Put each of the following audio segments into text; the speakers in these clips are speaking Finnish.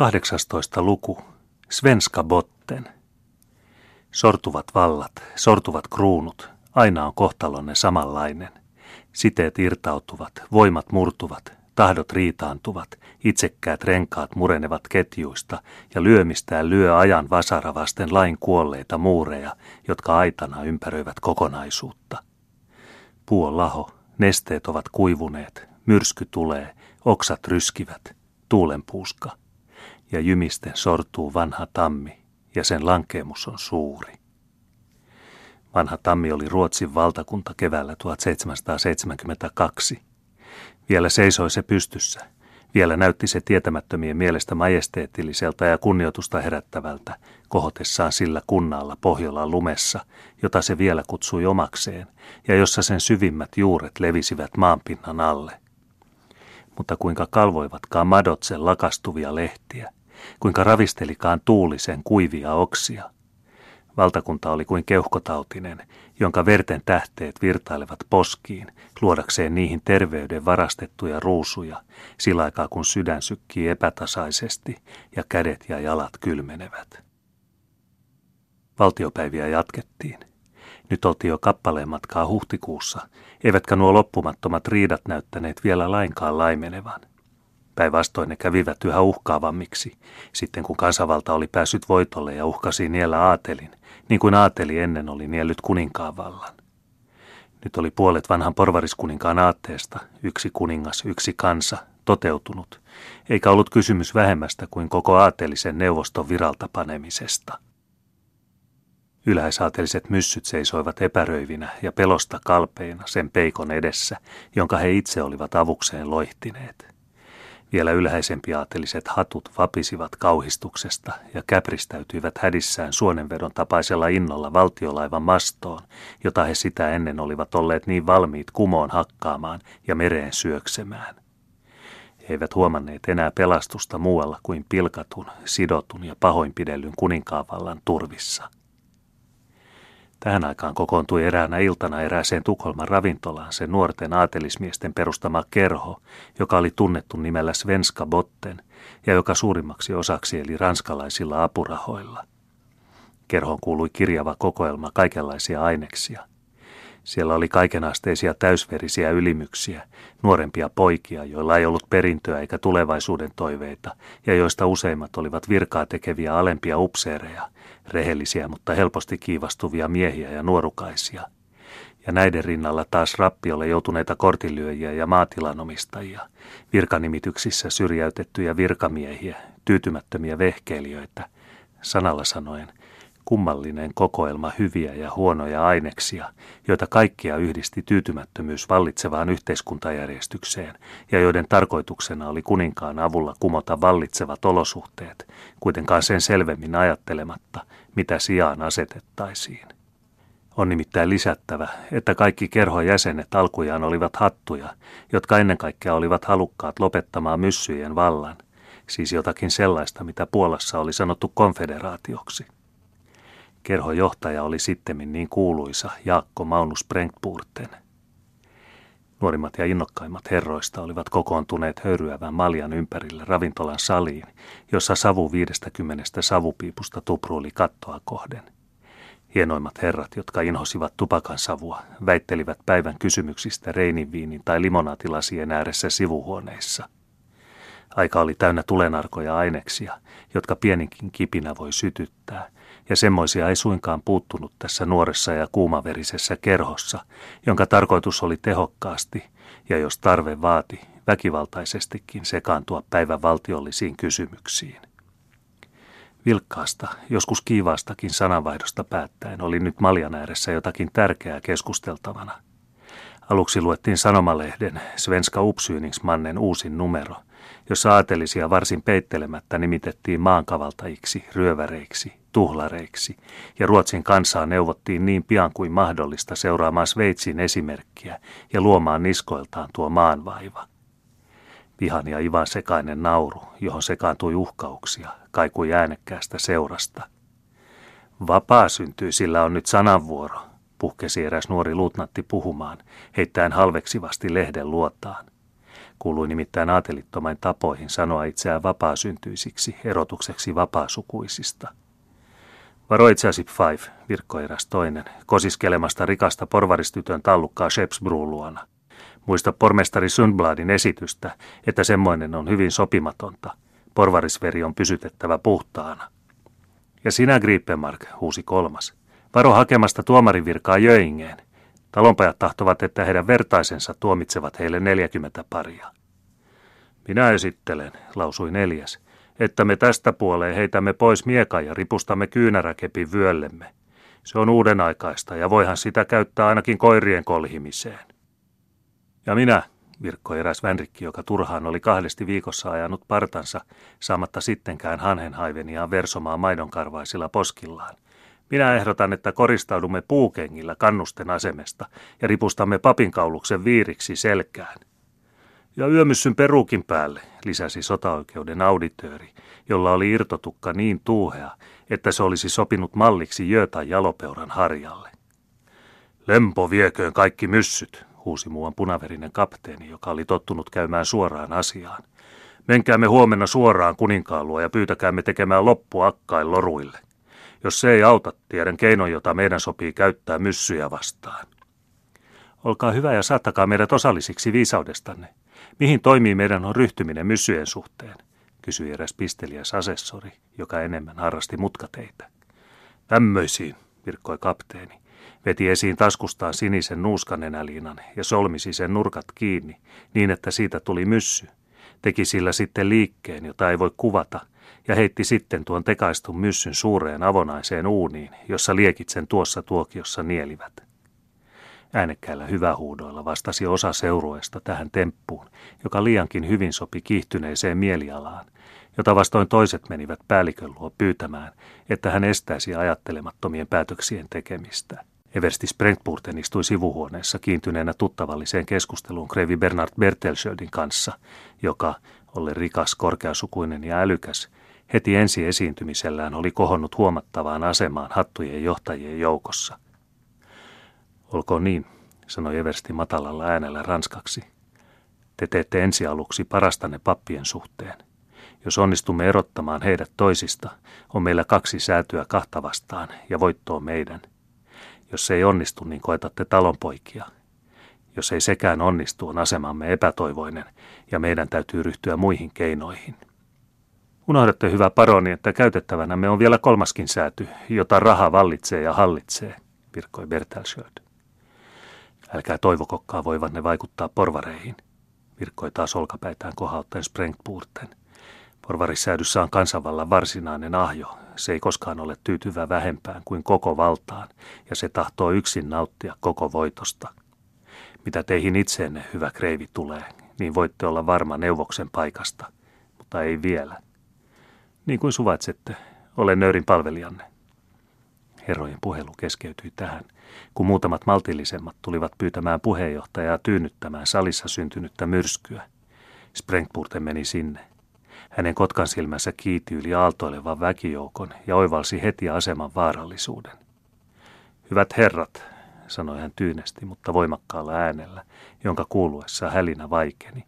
18. luku. Svenska botten. Sortuvat vallat, sortuvat kruunut, aina on kohtalonne samanlainen. Siteet irtautuvat, voimat murtuvat, tahdot riitaantuvat, itsekkäät renkaat murenevat ketjuista ja lyömistään lyö ajan vasara vasten lain kuolleita muureja, jotka aitana ympäröivät kokonaisuutta. Puu on laho, nesteet ovat kuivuneet, myrsky tulee, oksat ryskivät, tuulenpuuska ja jymisten sortuu vanha tammi, ja sen lankeemus on suuri. Vanha tammi oli Ruotsin valtakunta keväällä 1772. Vielä seisoi se pystyssä. Vielä näytti se tietämättömien mielestä majesteettilliselta ja kunnioitusta herättävältä, kohotessaan sillä kunnalla Pohjolan lumessa, jota se vielä kutsui omakseen, ja jossa sen syvimmät juuret levisivät maanpinnan alle. Mutta kuinka kalvoivatkaan madot sen lakastuvia lehtiä – kuinka ravistelikaan tuulisen kuivia oksia. Valtakunta oli kuin keuhkotautinen, jonka verten tähteet virtailevat poskiin, luodakseen niihin terveyden varastettuja ruusuja, sillä aikaa kun sydän sykkii epätasaisesti ja kädet ja jalat kylmenevät. Valtiopäiviä jatkettiin. Nyt oltiin jo kappaleen matkaa huhtikuussa, eivätkä nuo loppumattomat riidat näyttäneet vielä lainkaan laimenevan. Päinvastoin ne kävivät yhä uhkaavammiksi, sitten kun kansavalta oli päässyt voitolle ja uhkasi niellä aatelin, niin kuin aateli ennen oli niellyt kuninkaan vallan. Nyt oli puolet vanhan porvariskuninkaan aatteesta, yksi kuningas, yksi kansa, toteutunut, eikä ollut kysymys vähemmästä kuin koko aatelisen neuvoston viralta panemisesta. Ylhäisaateliset myssyt seisoivat epäröivinä ja pelosta kalpeina sen peikon edessä, jonka he itse olivat avukseen loihtineet. Vielä ylhäisempi aateliset hatut vapisivat kauhistuksesta ja käpristäytyivät hädissään suonenvedon tapaisella innolla valtiolaivan mastoon, jota he sitä ennen olivat olleet niin valmiit kumoon hakkaamaan ja mereen syöksemään. He eivät huomanneet enää pelastusta muualla kuin pilkatun, sidotun ja pahoinpidellyn kuninkaavallan turvissa – Tähän aikaan kokoontui eräänä iltana erääseen Tukholman ravintolaan se nuorten aatelismiesten perustama kerho, joka oli tunnettu nimellä Svenska Botten ja joka suurimmaksi osaksi eli ranskalaisilla apurahoilla. Kerhoon kuului kirjava kokoelma kaikenlaisia aineksia. Siellä oli kaikenasteisia täysverisiä ylimyksiä, nuorempia poikia, joilla ei ollut perintöä eikä tulevaisuuden toiveita, ja joista useimmat olivat virkaa tekeviä alempia upseereja, rehellisiä mutta helposti kiivastuvia miehiä ja nuorukaisia. Ja näiden rinnalla taas rappiolle joutuneita kortilyöjiä ja maatilanomistajia, virkanimityksissä syrjäytettyjä virkamiehiä, tyytymättömiä vehkeilijöitä, sanalla sanoen – kummallinen kokoelma hyviä ja huonoja aineksia, joita kaikkia yhdisti tyytymättömyys vallitsevaan yhteiskuntajärjestykseen ja joiden tarkoituksena oli kuninkaan avulla kumota vallitsevat olosuhteet, kuitenkaan sen selvemmin ajattelematta, mitä sijaan asetettaisiin. On nimittäin lisättävä, että kaikki kerhon jäsenet alkujaan olivat hattuja, jotka ennen kaikkea olivat halukkaat lopettamaan myssyjen vallan, siis jotakin sellaista, mitä Puolassa oli sanottu konfederaatioksi. Kerhojohtaja oli sittemmin niin kuuluisa Jaakko Maunus Brenkpurten. Nuorimmat ja innokkaimmat herroista olivat kokoontuneet höyryävän maljan ympärille ravintolan saliin, jossa savu viidestäkymmenestä savupiipusta tupruuli kattoa kohden. Hienoimmat herrat, jotka inhosivat tupakan savua, väittelivät päivän kysymyksistä reininviinin tai limonaatilasien ääressä sivuhuoneissa. Aika oli täynnä tulenarkoja aineksia, jotka pieninkin kipinä voi sytyttää – ja semmoisia ei suinkaan puuttunut tässä nuoressa ja kuumaverisessä kerhossa, jonka tarkoitus oli tehokkaasti, ja jos tarve vaati, väkivaltaisestikin sekaantua päivän valtiollisiin kysymyksiin. Vilkkaasta, joskus kiivaastakin sananvaihdosta päättäen oli nyt maljan ääressä jotakin tärkeää keskusteltavana. Aluksi luettiin sanomalehden Svenska Upsyningsmannen uusin numero, jossa aatelisia varsin peittelemättä nimitettiin maankavaltajiksi, ryöväreiksi, tuhlareiksi, ja Ruotsin kansaa neuvottiin niin pian kuin mahdollista seuraamaan Sveitsin esimerkkiä ja luomaan niskoiltaan tuo maanvaiva. Vihan ja Ivan sekainen nauru, johon sekaantui uhkauksia, kaikui äänekkäästä seurasta. Vapaa syntyy, sillä on nyt sananvuoro, puhkesi eräs nuori luutnatti puhumaan, heittäen halveksivasti lehden luotaan. Kuului nimittäin aatelittomain tapoihin sanoa itseään vapaasyntyisiksi erotukseksi vapaasukuisista. Varo itseäsi Five, virkkoi eräs toinen, kosiskelemasta rikasta porvaristytön tallukkaa Shepsbruun luona. Muista pormestari Sundbladin esitystä, että semmoinen on hyvin sopimatonta. Porvarisveri on pysytettävä puhtaana. Ja sinä, Grippemark, huusi kolmas. Varo hakemasta tuomarin virkaa Jöingeen. Talonpajat tahtovat, että heidän vertaisensa tuomitsevat heille 40 paria. Minä esittelen, lausui neljäs, että me tästä puoleen heitämme pois miekan ja ripustamme kyynäräkepin vyöllemme. Se on uuden aikaista ja voihan sitä käyttää ainakin koirien kolhimiseen. Ja minä, virkkoi eräs vänrikki, joka turhaan oli kahdesti viikossa ajanut partansa, saamatta sittenkään hanhenhaiveniaan versomaan maidonkarvaisilla poskillaan. Minä ehdotan, että koristaudumme puukengillä kannusten asemesta ja ripustamme papinkauluksen viiriksi selkään. Ja yömyssyn perukin päälle, lisäsi sotaoikeuden auditööri, jolla oli irtotukka niin tuuhea, että se olisi sopinut malliksi jöötä jalopeuran harjalle. Lempo vieköön kaikki myssyt, huusi muuan punaverinen kapteeni, joka oli tottunut käymään suoraan asiaan. Menkäämme huomenna suoraan kuninkaan luo ja pyytäkäämme tekemään loppu akkain loruille. Jos se ei auta, tiedän keinon, jota meidän sopii käyttää myssyjä vastaan. Olkaa hyvä ja saattakaa meidät osallisiksi viisaudestanne. Mihin toimii meidän on ryhtyminen myssyjen suhteen? kysyi eräs pisteliäs asessori, joka enemmän harrasti mutkateitä. Tämmöisiin, virkkoi kapteeni. Veti esiin taskustaan sinisen nuuskanenäliinan ja solmisi sen nurkat kiinni niin, että siitä tuli myssy. Teki sillä sitten liikkeen, jota ei voi kuvata, ja heitti sitten tuon tekaistun myssyn suureen avonaiseen uuniin, jossa liekit sen tuossa tuokiossa nielivät. Äänekkäillä hyvähuudoilla vastasi osa seurueesta tähän temppuun, joka liiankin hyvin sopi kiihtyneeseen mielialaan, jota vastoin toiset menivät päällikön luo pyytämään, että hän estäisi ajattelemattomien päätöksien tekemistä. Eversti Sprengtburten istui sivuhuoneessa kiintyneenä tuttavalliseen keskusteluun Kreivi Bernard Bertelschöldin kanssa, joka, oli rikas, korkeasukuinen ja älykäs, heti ensi esiintymisellään oli kohonnut huomattavaan asemaan hattujen johtajien joukossa. Olkoon niin, sanoi Eversti matalalla äänellä ranskaksi. Te teette ensi aluksi parastanne pappien suhteen. Jos onnistumme erottamaan heidät toisista, on meillä kaksi säätyä kahta vastaan ja voittoa meidän. Jos se ei onnistu, niin koetatte talonpoikia. Jos ei sekään onnistu, on asemamme epätoivoinen ja meidän täytyy ryhtyä muihin keinoihin. Unohdatte, hyvä paroni, että käytettävänä me on vielä kolmaskin sääty, jota raha vallitsee ja hallitsee, virkkoi Bertelschöld. Älkää toivokokkaa voivan ne vaikuttaa porvareihin, virkkoi taas olkapäitään kohauttaen Sprengtburten. Porvarissäädyssä on kansanvallan varsinainen ahjo. Se ei koskaan ole tyytyvä vähempään kuin koko valtaan, ja se tahtoo yksin nauttia koko voitosta. Mitä teihin itseenne, hyvä kreivi, tulee, niin voitte olla varma neuvoksen paikasta, mutta ei vielä. Niin kuin suvaitsette, olen nöyrin palvelijanne. Herrojen puhelu keskeytyi tähän, kun muutamat maltillisemmat tulivat pyytämään puheenjohtajaa tyynnyttämään salissa syntynyttä myrskyä. Sprengtburten meni sinne. Hänen kotkan silmässä kiiti yli aaltoilevan väkijoukon ja oivalsi heti aseman vaarallisuuden. Hyvät herrat, sanoi hän tyynesti, mutta voimakkaalla äänellä, jonka kuuluessa hälinä vaikeni.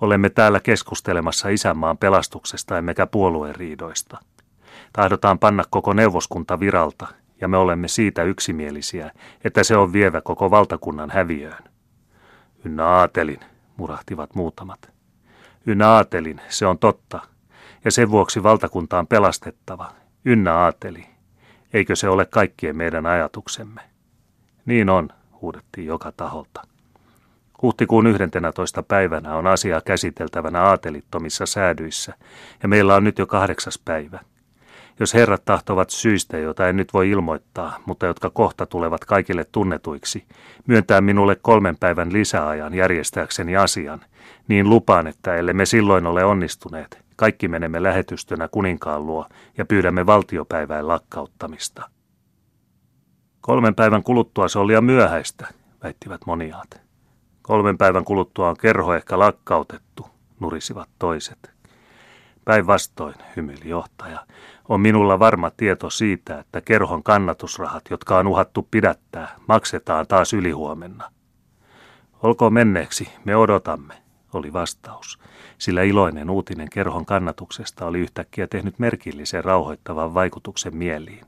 Olemme täällä keskustelemassa isänmaan pelastuksesta emmekä puolueen riidoista. Tahdotaan panna koko neuvoskunta viralta, ja me olemme siitä yksimielisiä, että se on vievä koko valtakunnan häviöön. Ynnä aatelin, murahtivat muutamat. Ynnä aatelin, se on totta, ja sen vuoksi valtakunta on pelastettava. Ynnä aateli, eikö se ole kaikkien meidän ajatuksemme? Niin on, huudettiin joka taholta. Huhtikuun 11. päivänä on asia käsiteltävänä aatelittomissa säädyissä, ja meillä on nyt jo kahdeksas päivä. Jos herrat tahtovat syistä, joita en nyt voi ilmoittaa, mutta jotka kohta tulevat kaikille tunnetuiksi, myöntää minulle kolmen päivän lisäajan järjestääkseni asian, niin lupaan, että ellei me silloin ole onnistuneet, kaikki menemme lähetystönä kuninkaan luo ja pyydämme valtiopäivään lakkauttamista. Kolmen päivän kuluttua se oli liian myöhäistä, väittivät moniaat. Kolmen päivän kuluttua on kerho ehkä lakkautettu, nurisivat toiset. Päinvastoin, hymyili johtaja, on minulla varma tieto siitä, että kerhon kannatusrahat, jotka on uhattu pidättää, maksetaan taas ylihuomenna. Olkoon menneeksi, me odotamme. oli vastaus, sillä iloinen uutinen kerhon kannatuksesta oli yhtäkkiä tehnyt merkillisen rauhoittavan vaikutuksen mieliin.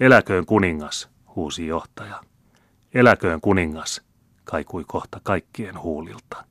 Eläköön kuningas, huusi johtaja. Eläköön kuningas, kaikui kohta kaikkien huulilta.